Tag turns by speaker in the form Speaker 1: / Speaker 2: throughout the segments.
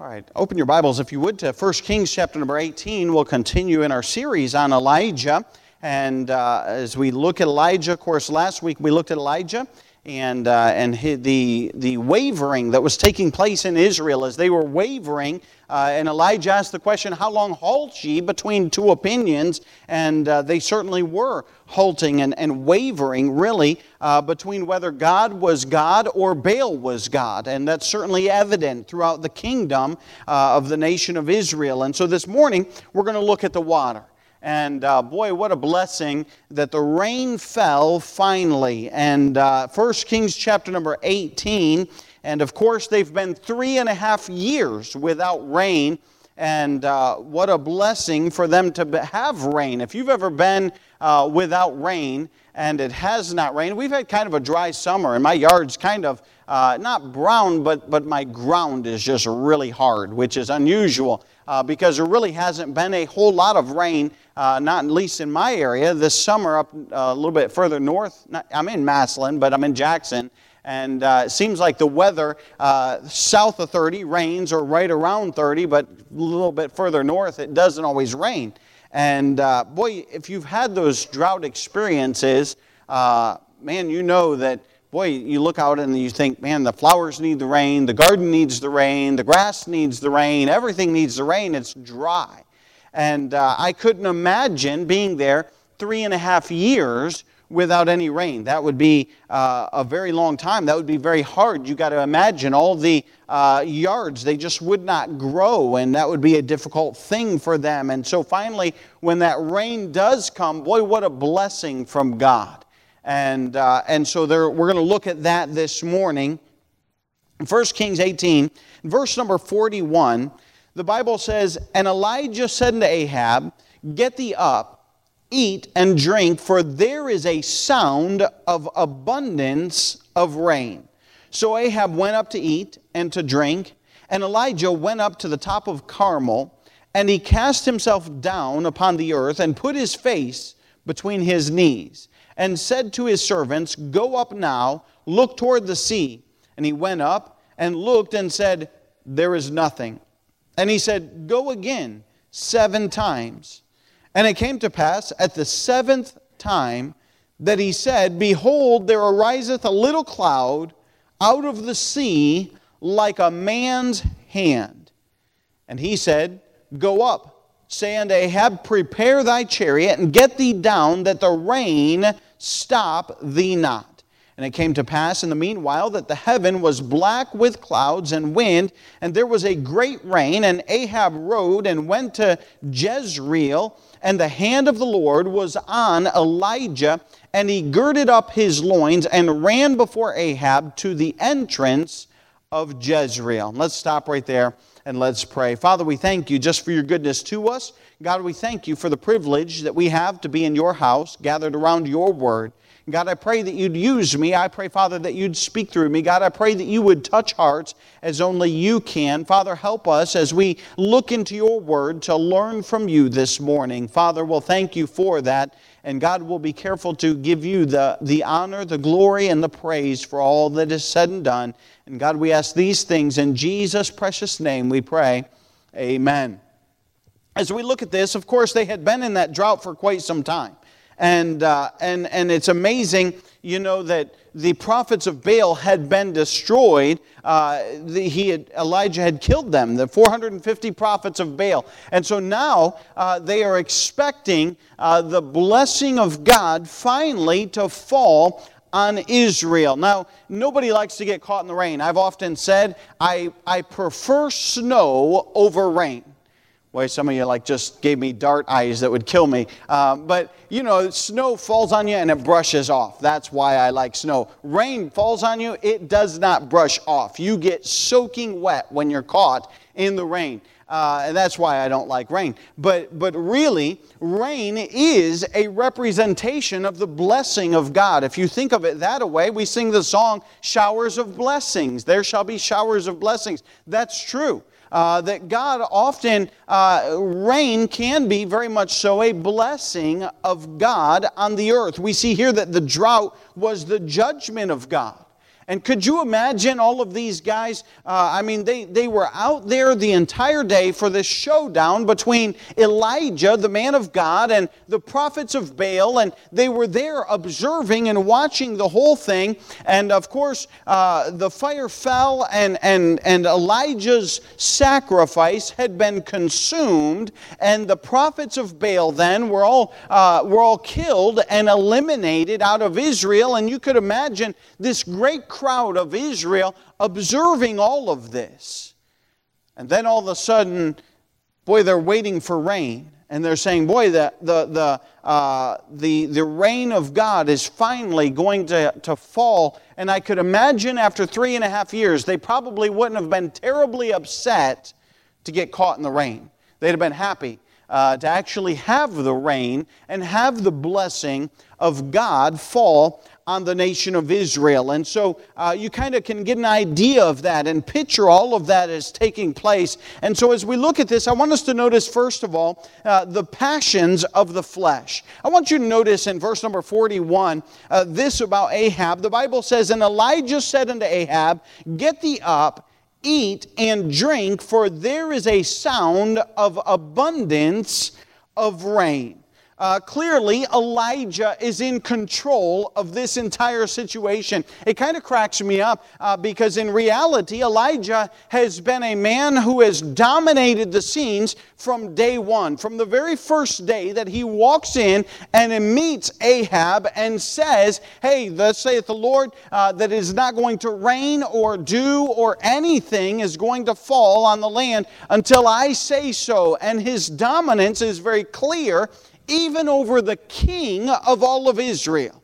Speaker 1: All right, open your Bibles, if you would, to 1 Kings chapter number 18. We'll continue in our series on Elijah. And uh, as we look at Elijah, of course, last week we looked at Elijah and, uh, and the, the wavering that was taking place in Israel as they were wavering. Uh, and Elijah asked the question, How long halt ye between two opinions? And uh, they certainly were halting and, and wavering, really, uh, between whether God was God or Baal was God. And that's certainly evident throughout the kingdom uh, of the nation of Israel. And so this morning, we're going to look at the water. And uh, boy, what a blessing that the rain fell finally. And uh, 1 Kings chapter number 18. And of course, they've been three and a half years without rain. And uh, what a blessing for them to have rain. If you've ever been uh, without rain and it has not rained, we've had kind of a dry summer, and my yard's kind of uh, not brown, but, but my ground is just really hard, which is unusual uh, because there really hasn't been a whole lot of rain, uh, not least in my area. This summer, up uh, a little bit further north, not, I'm in Massillon, but I'm in Jackson. And uh, it seems like the weather uh, south of 30 rains or right around 30, but a little bit further north, it doesn't always rain. And uh, boy, if you've had those drought experiences, man, you know that boy, you look out and you think, man, the flowers need the rain, the garden needs the rain, the grass needs the rain, everything needs the rain. It's dry. And uh, I couldn't imagine being there three and a half years without any rain. That would be uh, a very long time. That would be very hard. You got to imagine all the uh, yards, they just would not grow, and that would be a difficult thing for them. And so finally, when that rain does come, boy, what a blessing from God. And, uh, and so there, we're going to look at that this morning. 1 Kings 18, verse number 41, the Bible says, And Elijah said unto Ahab, Get thee up, eat and drink, for there is a sound of abundance of rain. So Ahab went up to eat and to drink, and Elijah went up to the top of Carmel, and he cast himself down upon the earth and put his face between his knees and said to his servants, Go up now, look toward the sea. And he went up and looked and said, There is nothing. And he said, Go again seven times. And it came to pass at the seventh time that he said, Behold, there ariseth a little cloud out of the sea like a man's hand. And he said, Go up say unto Ahab, Prepare thy chariot and get thee down, that the rain stop thee not. And it came to pass in the meanwhile that the heaven was black with clouds and wind, and there was a great rain. And Ahab rode and went to Jezreel, and the hand of the Lord was on Elijah, and he girded up his loins and ran before Ahab to the entrance of Jezreel. Let's stop right there and let's pray. Father, we thank you just for your goodness to us. God, we thank you for the privilege that we have to be in your house, gathered around your word. God, I pray that you'd use me. I pray, Father, that you'd speak through me. God, I pray that you would touch hearts as only you can. Father, help us as we look into your word to learn from you this morning. Father, we'll thank you for that. And God will be careful to give you the, the honor, the glory, and the praise for all that is said and done. And God, we ask these things in Jesus' precious name we pray. Amen. As we look at this, of course, they had been in that drought for quite some time. And, uh, and, and it's amazing, you know, that the prophets of Baal had been destroyed. Uh, the, he had, Elijah had killed them, the 450 prophets of Baal. And so now uh, they are expecting uh, the blessing of God finally to fall on Israel. Now, nobody likes to get caught in the rain. I've often said I, I prefer snow over rain. Boy, some of you like just gave me dart eyes that would kill me. Um, but you know, snow falls on you and it brushes off. That's why I like snow. Rain falls on you, it does not brush off. You get soaking wet when you're caught in the rain. Uh, and that's why I don't like rain. But, but really, rain is a representation of the blessing of God. If you think of it that way, we sing the song, Showers of Blessings. There shall be showers of blessings. That's true. Uh, that God often, uh, rain can be very much so a blessing of God on the earth. We see here that the drought was the judgment of God. And could you imagine all of these guys? Uh, I mean, they, they were out there the entire day for this showdown between Elijah, the man of God, and the prophets of Baal. And they were there observing and watching the whole thing. And of course, uh, the fire fell, and, and, and Elijah's sacrifice had been consumed. And the prophets of Baal then were all, uh, were all killed and eliminated out of Israel. And you could imagine this great crowd of Israel observing all of this. And then all of a sudden, boy, they're waiting for rain. And they're saying, boy, the, the, the, uh, the, the rain of God is finally going to, to fall. And I could imagine after three and a half years, they probably wouldn't have been terribly upset to get caught in the rain. They'd have been happy uh, to actually have the rain and have the blessing of God fall on the nation of Israel. And so uh, you kind of can get an idea of that and picture all of that as taking place. And so as we look at this, I want us to notice, first of all, uh, the passions of the flesh. I want you to notice in verse number 41 uh, this about Ahab. The Bible says, And Elijah said unto Ahab, Get thee up eat and drink, for there is a sound of abundance of rain. Uh, clearly, Elijah is in control of this entire situation. It kind of cracks me up uh, because, in reality, Elijah has been a man who has dominated the scenes from day one. From the very first day that he walks in and meets Ahab and says, Hey, thus saith the Lord, uh, that it is not going to rain or dew or anything is going to fall on the land until I say so. And his dominance is very clear even over the king of all of Israel.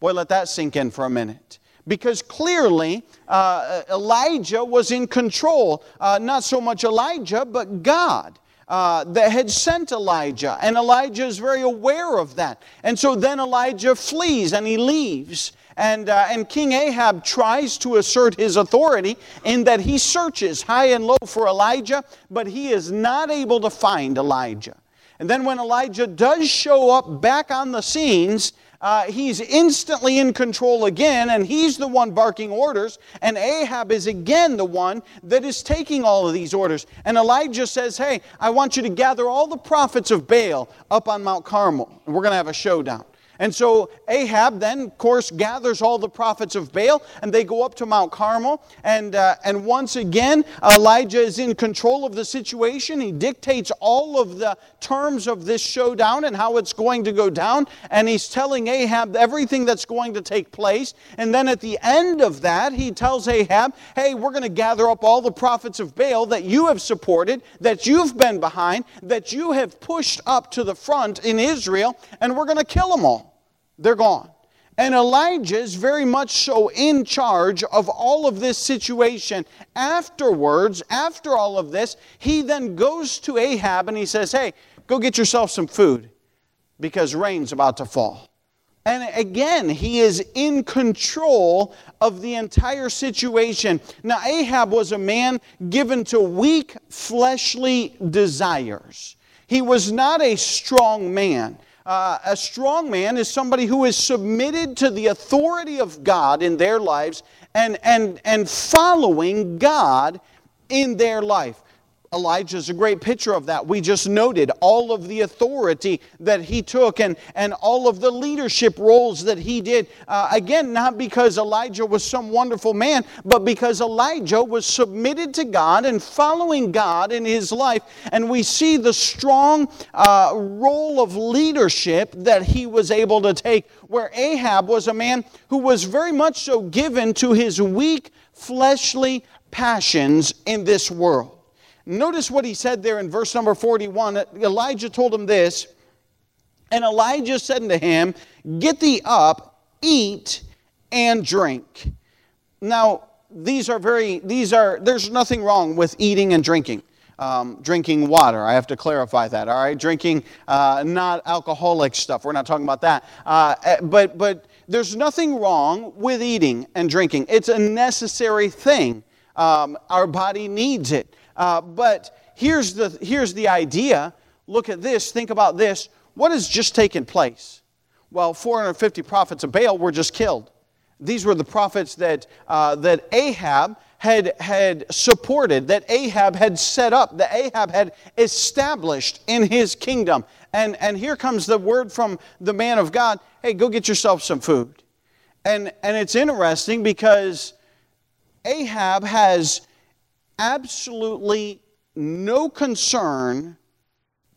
Speaker 1: Boy, let that sink in for a minute. Because clearly, uh, Elijah was in control. Uh, not so much Elijah, but God. Uh, that had sent Elijah, and Elijah is very aware of that. And so then Elijah flees and he leaves. And, uh, and King Ahab tries to assert his authority in that he searches high and low for Elijah, but he is not able to find Elijah. And then when Elijah does show up back on the scenes, uh, he's instantly in control again, and he's the one barking orders, and Ahab is again the one that is taking all of these orders. And Elijah says, Hey, I want you to gather all the prophets of Baal up on Mount Carmel, and we're going to have a showdown. And so Ahab then, of course, gathers all the prophets of Baal and they go up to Mount Carmel. And, uh, and once again, Elijah is in control of the situation. He dictates all of the terms of this showdown and how it's going to go down. And he's telling Ahab everything that's going to take place. And then at the end of that, he tells Ahab, hey, we're going to gather up all the prophets of Baal that you have supported, that you've been behind, that you have pushed up to the front in Israel, and we're going to kill them all. They're gone. And Elijah is very much so in charge of all of this situation. Afterwards, after all of this, he then goes to Ahab and he says, Hey, go get yourself some food because rain's about to fall. And again, he is in control of the entire situation. Now, Ahab was a man given to weak fleshly desires. He was not a strong man uh, a strong man is somebody who is submitted to the authority of God in their lives and, and, and following God in their life. Elijah is a great picture of that. We just noted all of the authority that he took and, and all of the leadership roles that he did. Uh, again, not because Elijah was some wonderful man, but because Elijah was submitted to God and following God in his life. And we see the strong uh, role of leadership that he was able to take, where Ahab was a man who was very much so given to his weak fleshly passions in this world. Notice what he said there in verse number 41. Elijah told him this, and Elijah said unto him, Get thee up, eat, and drink. Now, these are very, these are, there's nothing wrong with eating and drinking. Um, drinking water. I have to clarify that, all right? Drinking uh, not alcoholic stuff. We're not talking about that. Uh, eh, but, but there's nothing wrong with eating and drinking. It's a necessary thing. Um, our body needs it. Uh, but here's the, here's the idea. Look at this. Think about this. What has just taken place? Well, 450 prophets of Baal were just killed. These were the prophets that, uh, that Ahab had, had supported, that Ahab had set up, that Ahab had established in his kingdom. And, and here comes the word from the man of God hey, go get yourself some food. And, and it's interesting because Ahab has absolutely no concern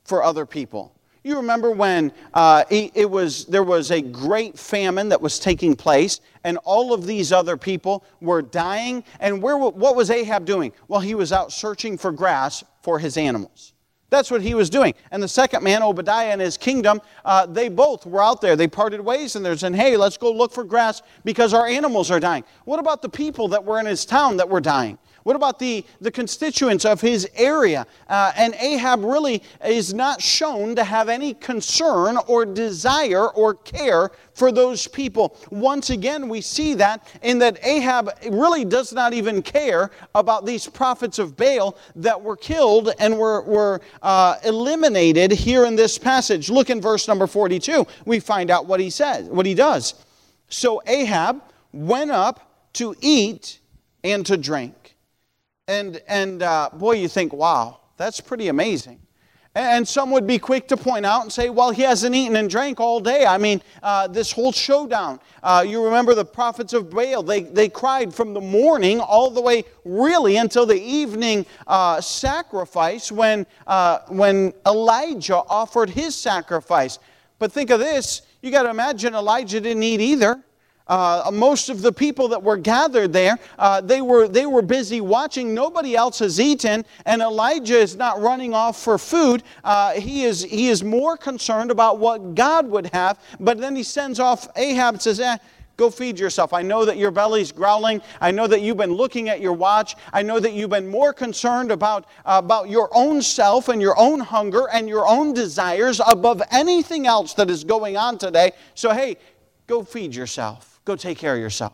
Speaker 1: for other people. You remember when uh, it was, there was a great famine that was taking place, and all of these other people were dying. And where, what was Ahab doing? Well, he was out searching for grass for his animals. That's what he was doing. And the second man, Obadiah, and his kingdom, uh, they both were out there. They parted ways and they're saying, hey, let's go look for grass because our animals are dying. What about the people that were in his town that were dying? What about the, the constituents of his area? Uh, and Ahab really is not shown to have any concern or desire or care for those people. Once again, we see that in that Ahab really does not even care about these prophets of Baal that were killed and were, were uh, eliminated here in this passage. Look in verse number 42. We find out what he says, what he does. So Ahab went up to eat and to drink. And, and uh, boy, you think, wow, that's pretty amazing. And some would be quick to point out and say, well, he hasn't eaten and drank all day. I mean, uh, this whole showdown. Uh, you remember the prophets of Baal, they, they cried from the morning all the way really until the evening uh, sacrifice when, uh, when Elijah offered his sacrifice. But think of this you got to imagine Elijah didn't eat either. Uh, most of the people that were gathered there, uh, they, were, they were busy watching. Nobody else has eaten, and Elijah is not running off for food. Uh, he, is, he is more concerned about what God would have, but then he sends off Ahab and says, eh, Go feed yourself. I know that your belly's growling. I know that you've been looking at your watch. I know that you've been more concerned about, uh, about your own self and your own hunger and your own desires above anything else that is going on today. So, hey, go feed yourself. Go take care of yourself.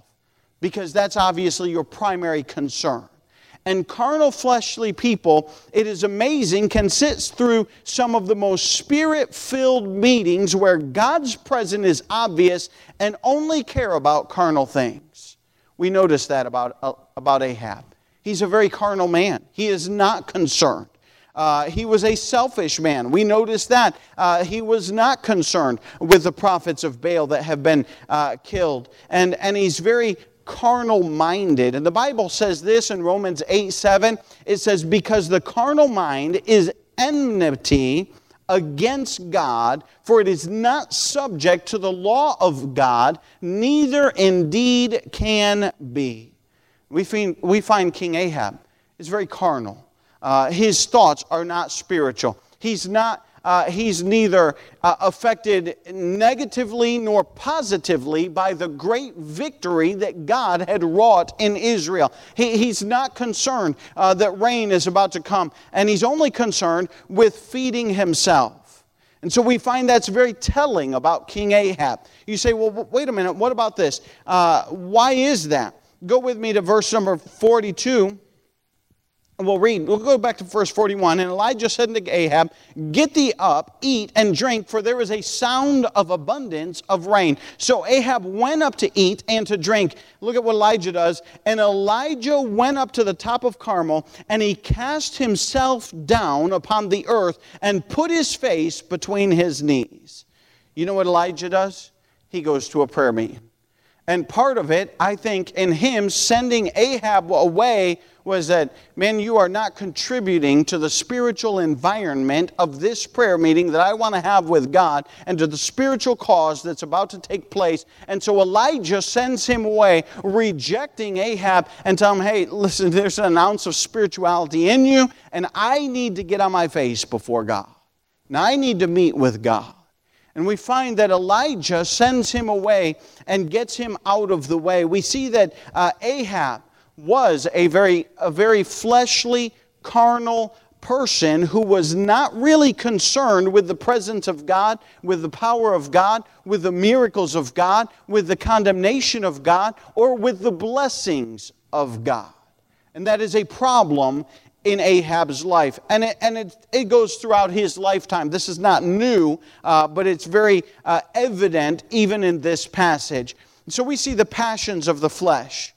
Speaker 1: Because that's obviously your primary concern. And carnal, fleshly people, it is amazing, can sit through some of the most spirit filled meetings where God's presence is obvious and only care about carnal things. We notice that about, uh, about Ahab. He's a very carnal man, he is not concerned. Uh, he was a selfish man. We notice that. Uh, he was not concerned with the prophets of Baal that have been uh, killed. And, and he's very carnal minded. And the Bible says this in Romans 8 7. It says, Because the carnal mind is enmity against God, for it is not subject to the law of God, neither indeed can be. We find, we find King Ahab is very carnal. Uh, his thoughts are not spiritual. He's not. Uh, he's neither uh, affected negatively nor positively by the great victory that God had wrought in Israel. He, he's not concerned uh, that rain is about to come, and he's only concerned with feeding himself. And so we find that's very telling about King Ahab. You say, well, wait a minute, what about this? Uh, why is that? Go with me to verse number 42 We'll read, we'll go back to verse 41. And Elijah said to Ahab, Get thee up, eat, and drink, for there is a sound of abundance of rain. So Ahab went up to eat and to drink. Look at what Elijah does. And Elijah went up to the top of Carmel, and he cast himself down upon the earth and put his face between his knees. You know what Elijah does? He goes to a prayer meeting. And part of it, I think, in him sending Ahab away was that, man, you are not contributing to the spiritual environment of this prayer meeting that I want to have with God and to the spiritual cause that's about to take place. And so Elijah sends him away, rejecting Ahab and telling him, hey, listen, there's an ounce of spirituality in you, and I need to get on my face before God. Now I need to meet with God. And we find that Elijah sends him away and gets him out of the way. We see that uh, Ahab was a very, a very fleshly, carnal person who was not really concerned with the presence of God, with the power of God, with the miracles of God, with the condemnation of God, or with the blessings of God. And that is a problem in Ahab's life. And it, and it, it goes throughout his lifetime. This is not new, uh, but it's very uh, evident even in this passage. So we see the passions of the flesh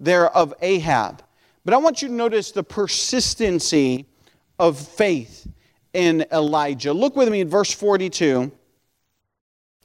Speaker 1: there of Ahab. But I want you to notice the persistency of faith in Elijah. Look with me in verse 42.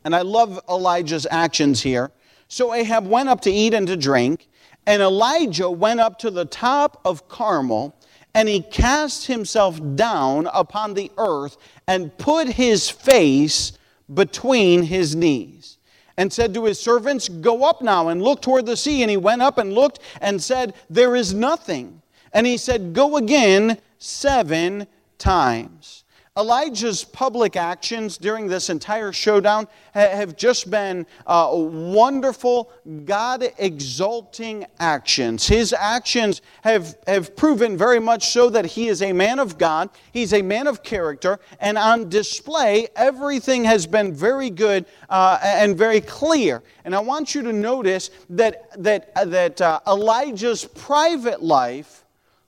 Speaker 1: And I love Elijah's actions here. So Ahab went up to eat and to drink, and Elijah went up to the top of Carmel, and he cast himself down upon the earth and put his face between his knees and said to his servants, Go up now and look toward the sea. And he went up and looked and said, There is nothing. And he said, Go again seven times. Elijah's public actions during this entire showdown have just been uh, wonderful, God exalting actions. His actions have, have proven very much so that he is a man of God, he's a man of character, and on display, everything has been very good uh, and very clear. And I want you to notice that, that, that uh, Elijah's private life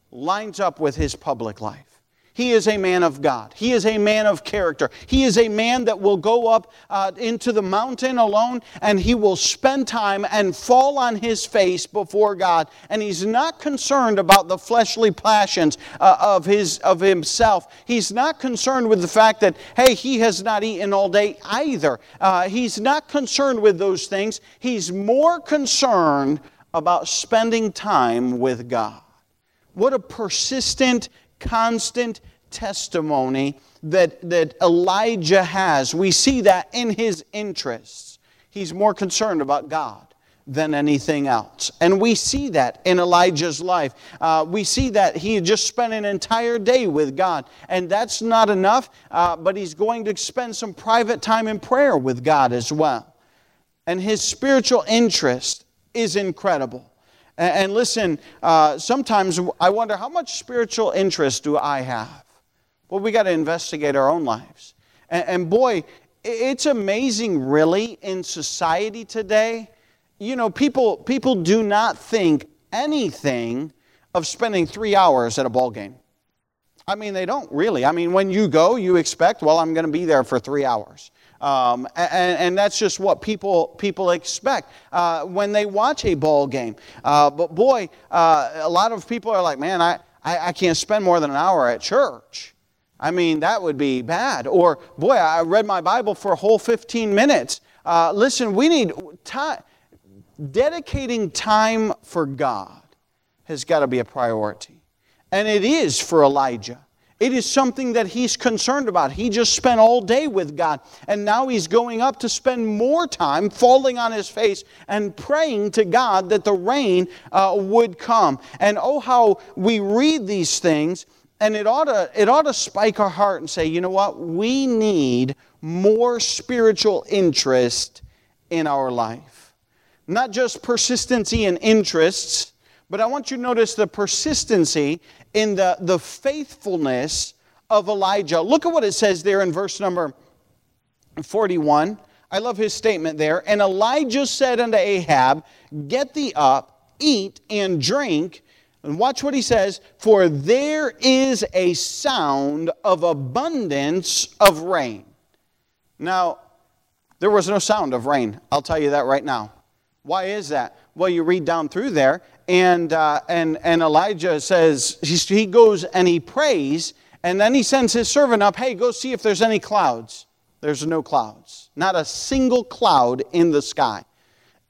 Speaker 1: lines up with his public life. He is a man of God. He is a man of character. He is a man that will go up uh, into the mountain alone and he will spend time and fall on his face before God. And he's not concerned about the fleshly passions uh, of, his, of himself. He's not concerned with the fact that, hey, he has not eaten all day either. Uh, he's not concerned with those things. He's more concerned about spending time with God. What a persistent constant testimony that, that Elijah has. We see that in his interests. He's more concerned about God than anything else. And we see that in Elijah's life. Uh, we see that he just spent an entire day with God. And that's not enough, uh, but he's going to spend some private time in prayer with God as well. And his spiritual interest is incredible. And, listen, uh, sometimes I wonder how much spiritual interest do I have? Well, we got to investigate our own lives. And, and boy, it's amazing, really, in society today. You know, people, people do not think anything of spending three hours at a ball game. I mean, they don't really. I mean, when you go, you expect, well, I'm going to be there for three hours. Um, and, and, that's just what people, people expect uh, when they watch a ball game. Uh, but boy, uh, a lot of people are like, man, I, I, I, can't spend more than an hour at church. I mean, that would be bad. Or, boy, I read my Bible for a whole 15 minutes. Uh, listen, we need time. Dedicating time for God has got to be a priority. And it is for Elijah. It is something that he's concerned about. He just spent all day with God, and now he's going up to spend more time falling on his face and praying to God that the rain uh, would come. And oh, how we read these things, and it ought, to, it ought to spike our heart and say, you know what? We need more spiritual interest in our life. Not just persistency and interests, but I want you to notice the persistency in the, the faithfulness of Elijah. Look at what it says there in verse number 41. I love his statement there. And Elijah said unto Ahab, Get thee up, eat and drink. And watch what he says For there is a sound of abundance of rain. Now, there was no sound of rain. I'll tell you that right now. Why is that? Well, you read down through there, and, uh, and, and Elijah says, he goes and he prays, and then he sends his servant up, hey, go see if there's any clouds. There's no clouds, not a single cloud in the sky.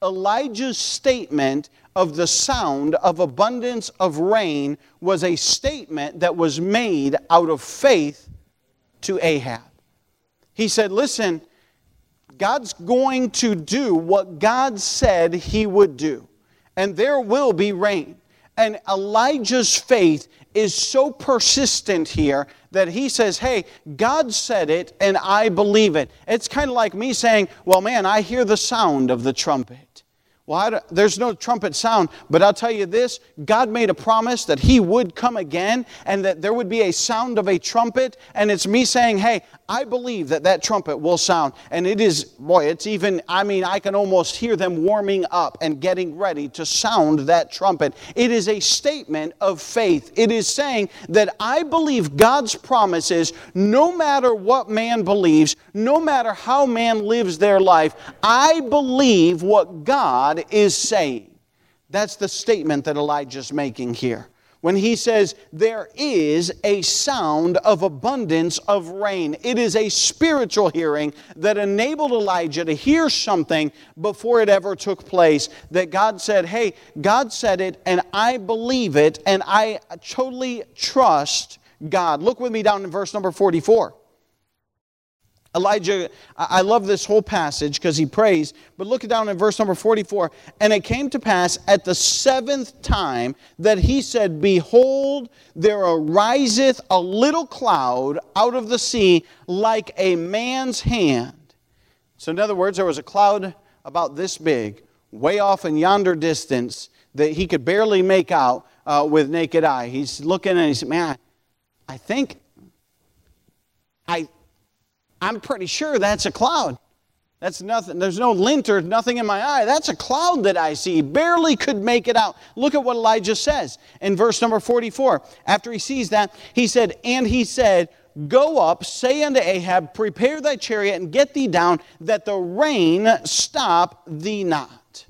Speaker 1: Elijah's statement of the sound of abundance of rain was a statement that was made out of faith to Ahab. He said, Listen, God's going to do what God said he would do and there will be rain. And Elijah's faith is so persistent here that he says, Hey, God said it and I believe it. It's kind of like me saying, Well, man, I hear the sound of the trumpet. Well, there's no trumpet sound, but I'll tell you this God made a promise that He would come again and that there would be a sound of a trumpet. And it's me saying, hey, I believe that that trumpet will sound. And it is, boy, it's even, I mean, I can almost hear them warming up and getting ready to sound that trumpet. It is a statement of faith. It is saying that I believe God's promises, no matter what man believes, no matter how man lives their life, I believe what God is saying. That's the statement that Elijah's making here when he says, There is a sound of abundance of rain. It is a spiritual hearing that enabled Elijah to hear something before it ever took place. That God said, Hey, God said it, and I believe it, and I totally trust God. Look with me down in verse number 44. Elijah, I love this whole passage because he prays, but look down in verse number 44. And it came to pass at the seventh time that he said, Behold, there ariseth a little cloud out of the sea like a man's hand. So, in other words, there was a cloud about this big, way off in yonder distance, that he could barely make out uh, with naked eye. He's looking and he said, Man, I think, I, I'm pretty sure that's a cloud. That's nothing. There's no lint or nothing in my eye. That's a cloud that I see. Barely could make it out. Look at what Elijah says in verse number 44. After he sees that, he said, And he said, Go up, say unto Ahab, Prepare thy chariot and get thee down, that the rain stop thee not.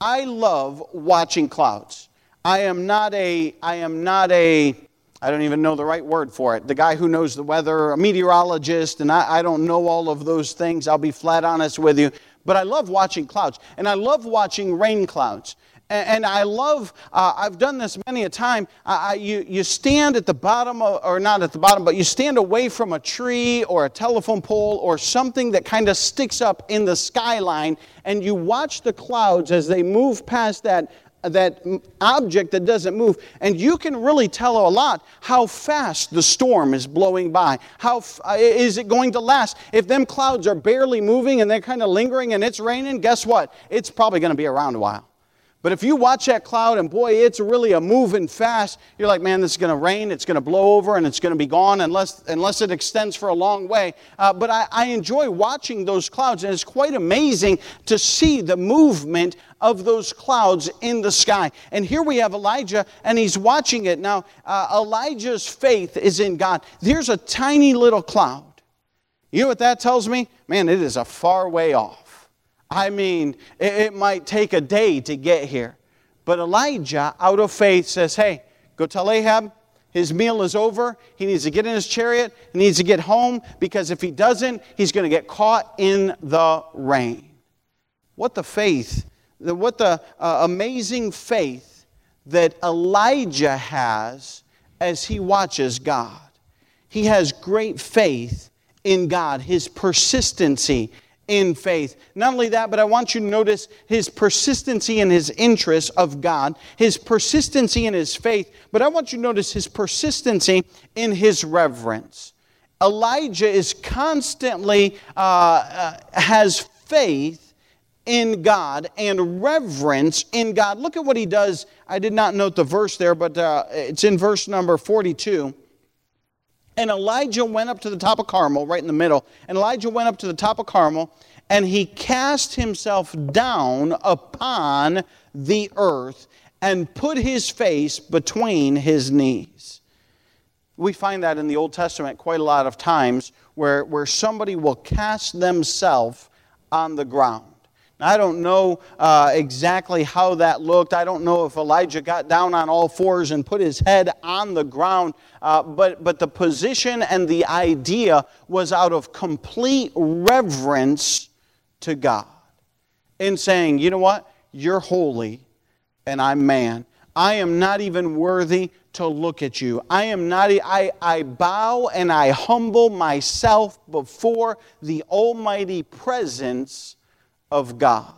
Speaker 1: I love watching clouds. I am not a, I am not a, I don't even know the right word for it. The guy who knows the weather, a meteorologist, and I, I, don't know all of those things. I'll be flat honest with you. But I love watching clouds, and I love watching rain clouds. And, I love, uh, I've done this many a time. Uh, you, you stand at the bottom, of, or not at the bottom, but you stand away from a tree or a telephone pole or something that kind of sticks up in the skyline, and you watch the clouds as they move past that that object that doesn't move. And you can really tell a lot how fast the storm is blowing by. How f- uh, is it going to last? If them clouds are barely moving and they're kind of lingering and it's raining, guess what? It's probably going to be around a while. But if you watch that cloud and boy, it's really a moving fast, you're like, man, this is going to rain, it's going to blow over, and it's going to be gone unless, unless it extends for a long way. Uh, but I, I enjoy watching those clouds, and it's quite amazing to see the movement of those clouds in the sky. And here we have Elijah, and he's watching it. Now, uh, Elijah's faith is in God. There's a tiny little cloud. You know what that tells me? Man, it is a far way off. I mean, it, it might take a day to get here. But Elijah, out of faith, says, Hey, go tell Ahab his meal is over. He needs to get in his chariot. He needs to get home because if he doesn't, he's going to get caught in the rain. What the faith, what the uh, amazing faith that Elijah has as he watches God. He has great faith in God, his persistency in faith. Not only that, but I want you to notice his persistency in his interest of God, his persistency in his faith, but I want you to notice his persistency in his reverence. Elijah is constantly uh, uh, has faith in God and reverence in God. Look at what he does. I did not note the verse there, but uh, it's in verse number 42. And Elijah went up to the top of Carmel, right in the middle. And Elijah went up to the top of Carmel, and he cast himself down upon the earth and put his face between his knees. We find that in the Old Testament quite a lot of times where, where somebody will cast themselves on the ground. I don't know uh, exactly how that looked. I don't know if Elijah got down on all fours and put his head on the ground, uh, but, but the position and the idea was out of complete reverence to God in saying, you know what? You're holy and I'm man. I am not even worthy to look at you. I am not, I, I bow and I humble myself before the almighty presence of God.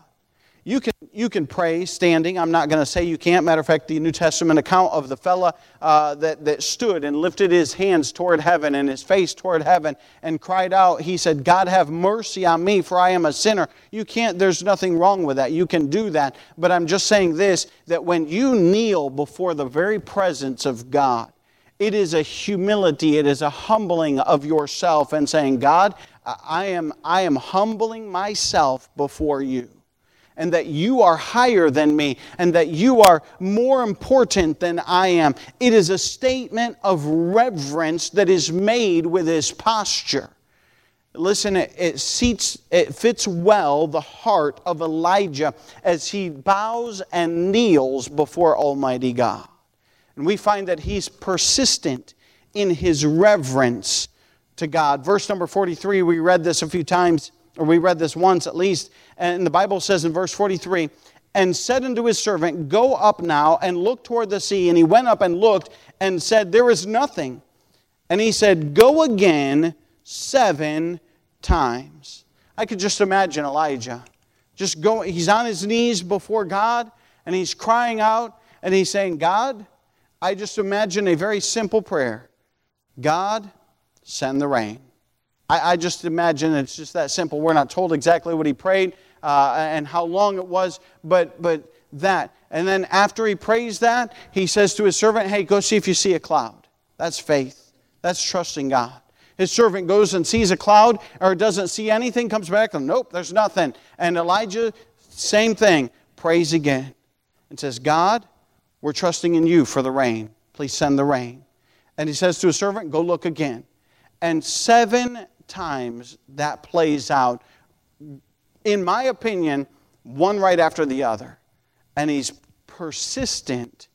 Speaker 1: you can, you can pray standing. I'm not going to say you can't. Matter of fact, the New Testament account of the fella uh, that, that stood and lifted his hands toward heaven and his face toward heaven and cried out, he said, God have mercy on me, for I am a sinner. You can't, there's nothing wrong with that. You can do that. But I'm just saying this that when you kneel before the very presence of God, it is a humility, it is a humbling of yourself and saying, God, I am, I am humbling myself before you and that you are higher than me and that you are more important than I am. It is a statement of reverence that is made with his posture. Listen, it, it, seats, it fits well the heart of Elijah as he bows and kneels before Almighty God. And we find that he's persistent in his reverence to God. Verse number 43, we read this a few times or we read this once at least, and the Bible says in verse 43 and said unto his servant, Go up now and look toward the sea. And he went up and looked and said, There is nothing. And he said, Go again seven times. I could just imagine Elijah. Just go, he's on his knees before God and he's crying out and he's saying, God, I just imagine a very simple prayer God, send the rain. I, I, just imagine it's just that simple. We're not told exactly what he prayed uh, and how long it was, but, but that. And then after he prays that, he says to his servant, Hey, go see if you see a cloud. That's faith. That's trusting God. His servant goes and sees a cloud or doesn't see anything, comes back and nope, there's nothing. And Elijah, same thing, prays again and says, God, we're trusting in you for the rain. Please send the rain. And he says to his servant, Go look again. And seven times that plays out, in my opinion, one right after the other. And he's persistent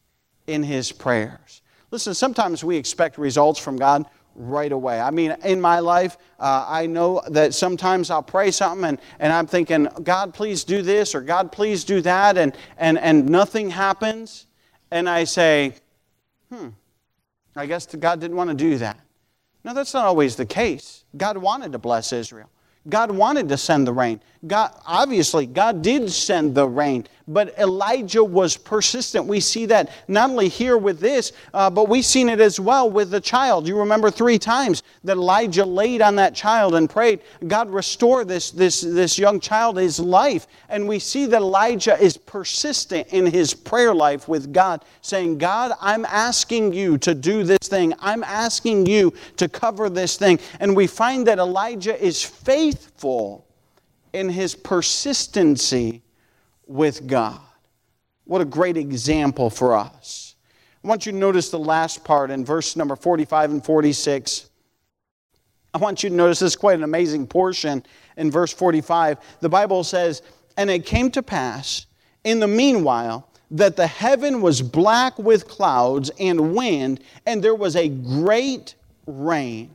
Speaker 1: in his prayers. Listen, sometimes we expect results from God right away. I mean, in my life, uh, I know that sometimes I'll pray something and, and I'm thinking, God, please do this or God, please do that, and, and, and nothing happens. And I say, hmm, I guess God didn't want to do that. No, that's not always the case. God wanted to bless Israel. God wanted to send the rain. God, obviously, God did send the rain, but Elijah was persistent. We see that not only here with this, uh, but we've seen it as well with the child. You remember three times that Elijah laid on that child and prayed, God, restore this, this, this young child his life. And we see that Elijah is persistent in his prayer life with God, saying, God, I'm asking you to do this thing. I'm asking you to cover this thing. And we find that Elijah is faithful in his persistency with God. What a great example for us. I want you to notice the last part in verse number 45 and 46. I want you to notice this is quite an amazing portion in verse 45. The Bible says, And it came to pass in the meanwhile that the heaven was black with clouds and wind, and there was a great rain.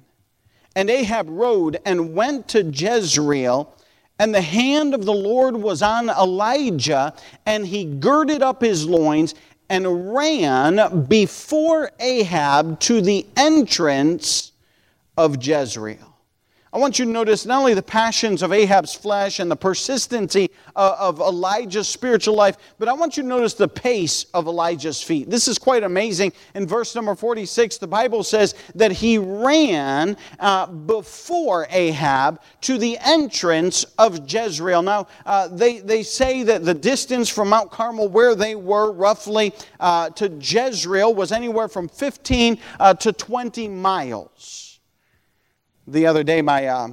Speaker 1: And Ahab rode and went to Jezreel and the hand of the Lord was on Elijah, and he girded up his loins and ran before Ahab to the entrance of Jezreel. I want you to notice not only the passions of Ahab's flesh and the persistency uh, of Elijah's spiritual life, but I want you to notice the pace of Elijah's feet. This is quite amazing. In verse number 46, the Bible says that he ran uh, before Ahab to the entrance of Jezreel. Now, uh, they, they say that the distance from Mount Carmel, where they were roughly uh, to Jezreel, was anywhere from 15 uh, to 20 miles. The other day, my, uh,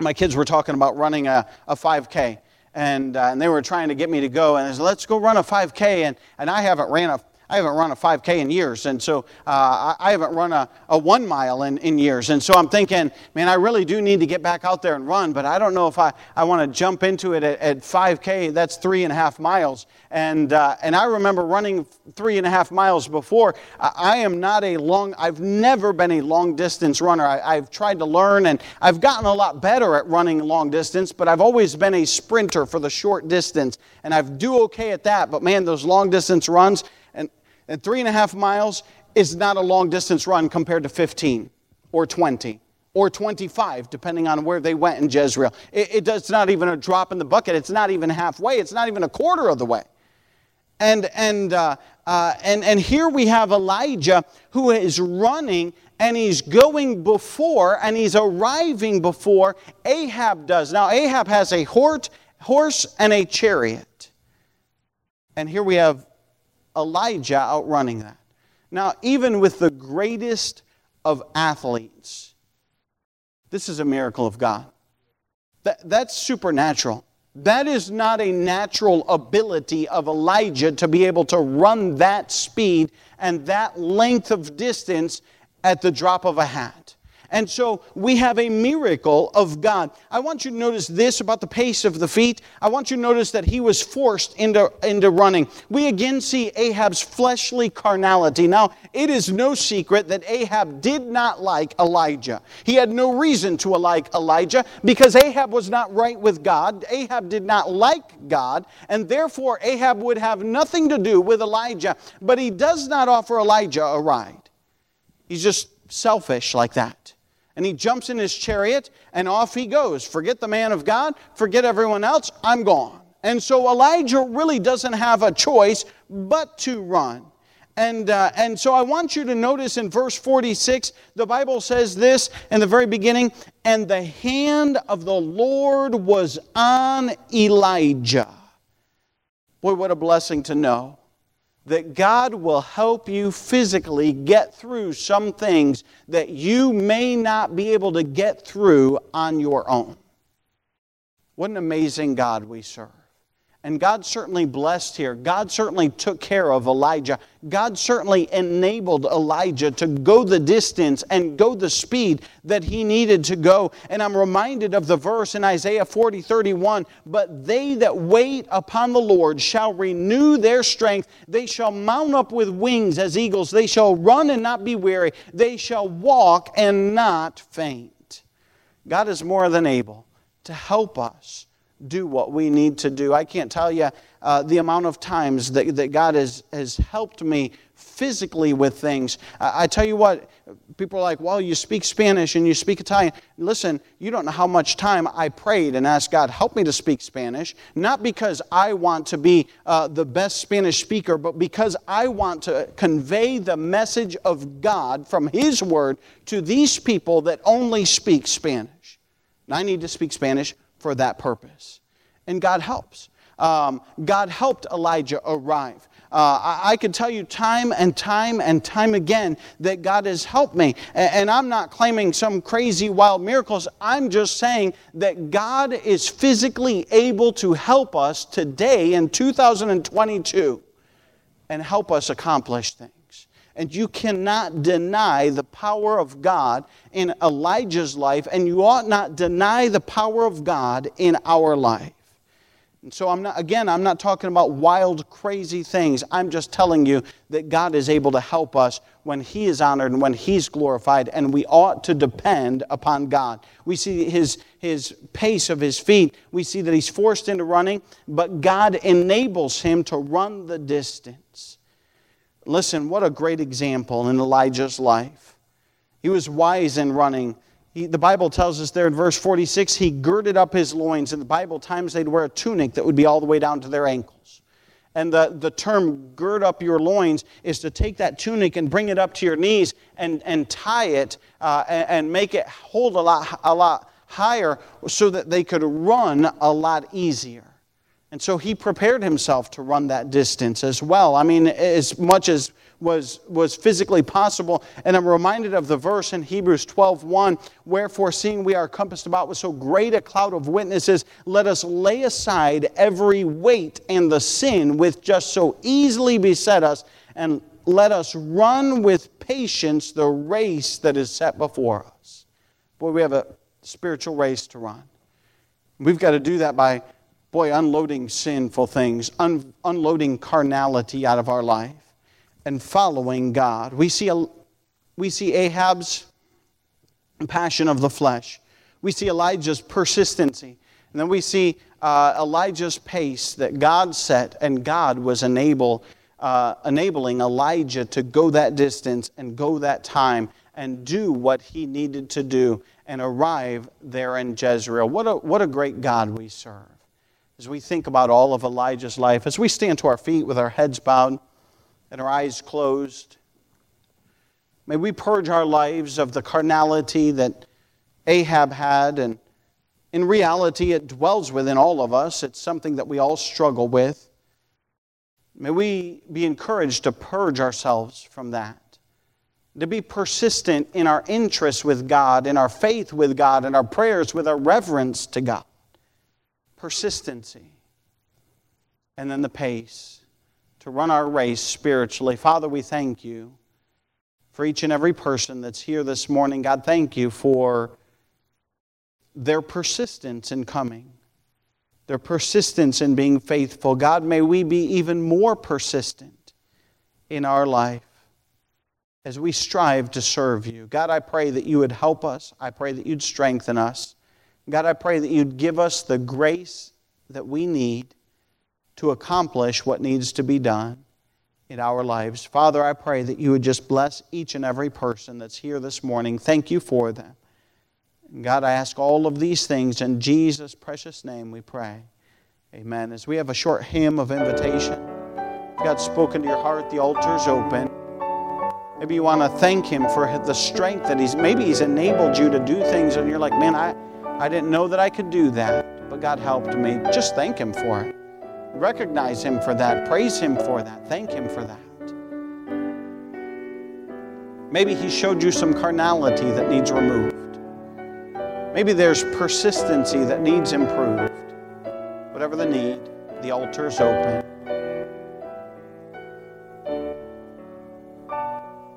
Speaker 1: my kids were talking about running a, a 5K, and, uh, and they were trying to get me to go. And they said, let's go run a 5K. And, and I haven't ran a I haven't run a 5K in years, and so uh, I haven't run a, a one mile in, in years. And so I'm thinking, man, I really do need to get back out there and run, but I don't know if I, I want to jump into it at, at 5K. That's three and a half miles. And, uh, and I remember running three and a half miles before. I, I, am not a long, I've never been a long distance runner. I, I've tried to learn, and I've gotten a lot better at running long distance, but I've always been a sprinter for the short distance. And I do okay at that, but man, those long distance runs, and three and a half miles is not a long distance run compared to 15 or 20 or 25, depending on where they went in Jezreel. It, it, it's not even a drop in the bucket. It's not even halfway. It's not even a quarter of the way. And, and, uh, uh, and, and here we have Elijah who is running and he's going before and he's arriving before Ahab does. Now, Ahab has a horse and a chariot. And here we have Elijah outrunning that. Now, even with the greatest of athletes, this is a miracle of God. That, that's supernatural. That is not a natural ability of Elijah to be able to run that speed and that length of distance at the drop of a hat. And so we have a miracle of God. I want you to notice this about the pace of the feet. I want you to notice that he was forced into, into running. We again see Ahab's fleshly carnality. Now, it is no secret that Ahab did not like Elijah. He had no reason to like Elijah because Ahab was not right with God. Ahab did not like God, and therefore Ahab would have nothing to do with Elijah. But he does not offer Elijah a ride. He's just selfish like that and he jumps in his chariot and off he goes. Forget the man of God, forget everyone else, I'm gone. And so Elijah really doesn't have a choice but to run. And, uh, and so I want you to notice in verse 46, the Bible says this in the very beginning, and the hand of the Lord was on Elijah. Boy, what a blessing to know that God will help you physically get through some things that you may not be able to get through on your own. What an amazing God we serve. And God certainly blessed here. God certainly took care of Elijah. God certainly enabled Elijah to go the distance and go the speed that he needed to go. And I'm reminded of the verse in Isaiah 40 31 But they that wait upon the Lord shall renew their strength. They shall mount up with wings as eagles. They shall run and not be weary. They shall walk and not faint. God is more than able to help us do what we need to do. I can't tell you uh, the amount of times that, that God has, has helped me physically with things. I, I, tell you what, people are like, well, you speak Spanish and you speak Italian. Listen, you don't know how much time I prayed and asked God, help me to speak Spanish. Not because I want to be uh, the best Spanish speaker, but because I want to convey the message of God from His Word to these people that only speak Spanish. And I need to speak Spanish for that purpose. And God helps. Um, God helped Elijah arrive. Uh, I, I can tell you time and time and time again that God has helped me. And, and I'm not claiming some crazy wild miracles. I'm just saying that God is physically able to help us today in 2022 and help us accomplish things and you cannot deny the power of God in Elijah's life, and you ought not deny the power of God in our life. And so I'm not again I'm not talking about wild crazy things. I'm just telling you that God is able to help us when he is honored and when he's glorified and we ought to depend upon God. We see his his pace of his feet. We see that he's forced into running, but God enables him to run the distance. Listen, what a great example in Elijah's life. He was wise in running. He, the Bible tells us there in verse 46 he girded up his loins. In the Bible, times they'd wear a tunic that would be all the way down to their ankles. And the, the term gird up your loins is to take that tunic and bring it up to your knees and, and tie it uh, and, and make it hold a lot, a lot higher so that they could run a lot easier. And so he prepared himself to run that distance as well. I mean, as much as was, was physically possible. And I'm reminded of the verse in Hebrews 12 1, wherefore, seeing we are compassed about with so great a cloud of witnesses, let us lay aside every weight and the sin which just so easily beset us, and let us run with patience the race that is set before us. Boy, we have a spiritual race to run. We've got to do that by boy, unloading sinful things, un- unloading carnality out of our life, and following God. We see, a, we see Ahab's passion of the flesh. We see Elijah's persistency. And then we see uh, Elijah's pace that God set, and God was enable, uh, enabling Elijah to go that distance and go that time and do what he needed to do. and arrive there in Jezreel. What a, what a great God we serve. As we think about all of Elijah's life, as we stand to our feet with our heads bowed and our eyes closed, may we purge our lives of the carnality that Ahab had. And in reality, it dwells within all of us, it's something that we all struggle with. May we be encouraged to purge ourselves from that to be persistent in our interest with God, in our faith with God, in our prayers, with our reverence to God. Persistency. And then the pace to run our race spiritually. Father, we thank you for each and every person that's here this morning. God, thank you for their persistence in coming, their persistence in being faithful. God, may we be even more persistent in our life as we strive to serve you. God, I pray that you would help us. I pray that you'd strengthen us. God, I pray that you'd give us the grace that we need to accomplish what needs to be done in our lives. Father, I pray that you would just bless each and every person that's here this morning. Thank you for them. God, I ask all of these things in Jesus' precious name we pray. Amen. As we have a short hymn of invitation, God's spoken to your heart, the altar's open. Maybe you want to thank Him for the strength that He's, maybe He's enabled you to do things and you're like, man, I, I didn't know that I could do that, but God helped me. Just thank Him for it. Recognize Him for that. Praise Him for that. Thank Him for that. Maybe He showed you some carnality that needs removed. Maybe there's persistency that needs improved. Whatever the need, the altar is open.